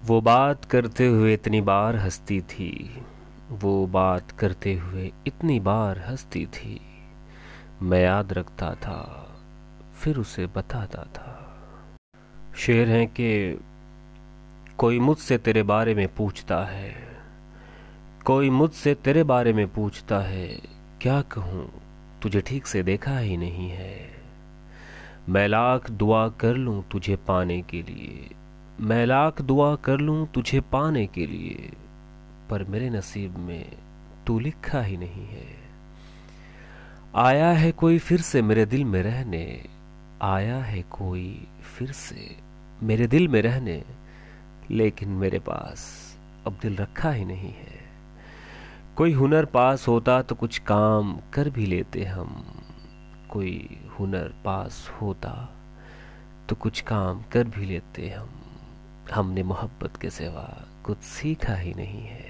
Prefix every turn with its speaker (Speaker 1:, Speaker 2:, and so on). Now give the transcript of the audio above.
Speaker 1: वो बात करते हुए इतनी बार हंसती थी, वो बात करते हुए इतनी बार हंसती थी। मैं याद रखता था, फिर उसे बताता था। शेर है कि कोई मुझसे तेरे बारे में पूछता है, कोई मुझसे तेरे बारे में पूछता है, क्या कहूँ, तुझे ठीक से देखा ही नहीं है। मैं लाख दुआ कर लूँ तुझे पाने के लिए मैं लाख दुआ कर लूँ तुझे पाने के लिए, पर मेरे नसीब में तू लिखा ही नहीं है। आया है कोई फिर से मेरे दिल में रहने, आया है कोई फिर से मेरे दिल में रहने, लेकिन मेरे पास अब दिल रखा ही नहीं है। कोई हुनर पास होता तो कुछ काम कर भी लेते हम, कोई हुनर पास होता तो कुछ काम कर भी लेते हम। हमने मोहब्बत के सिवा कुछ सीखा ही नहीं है।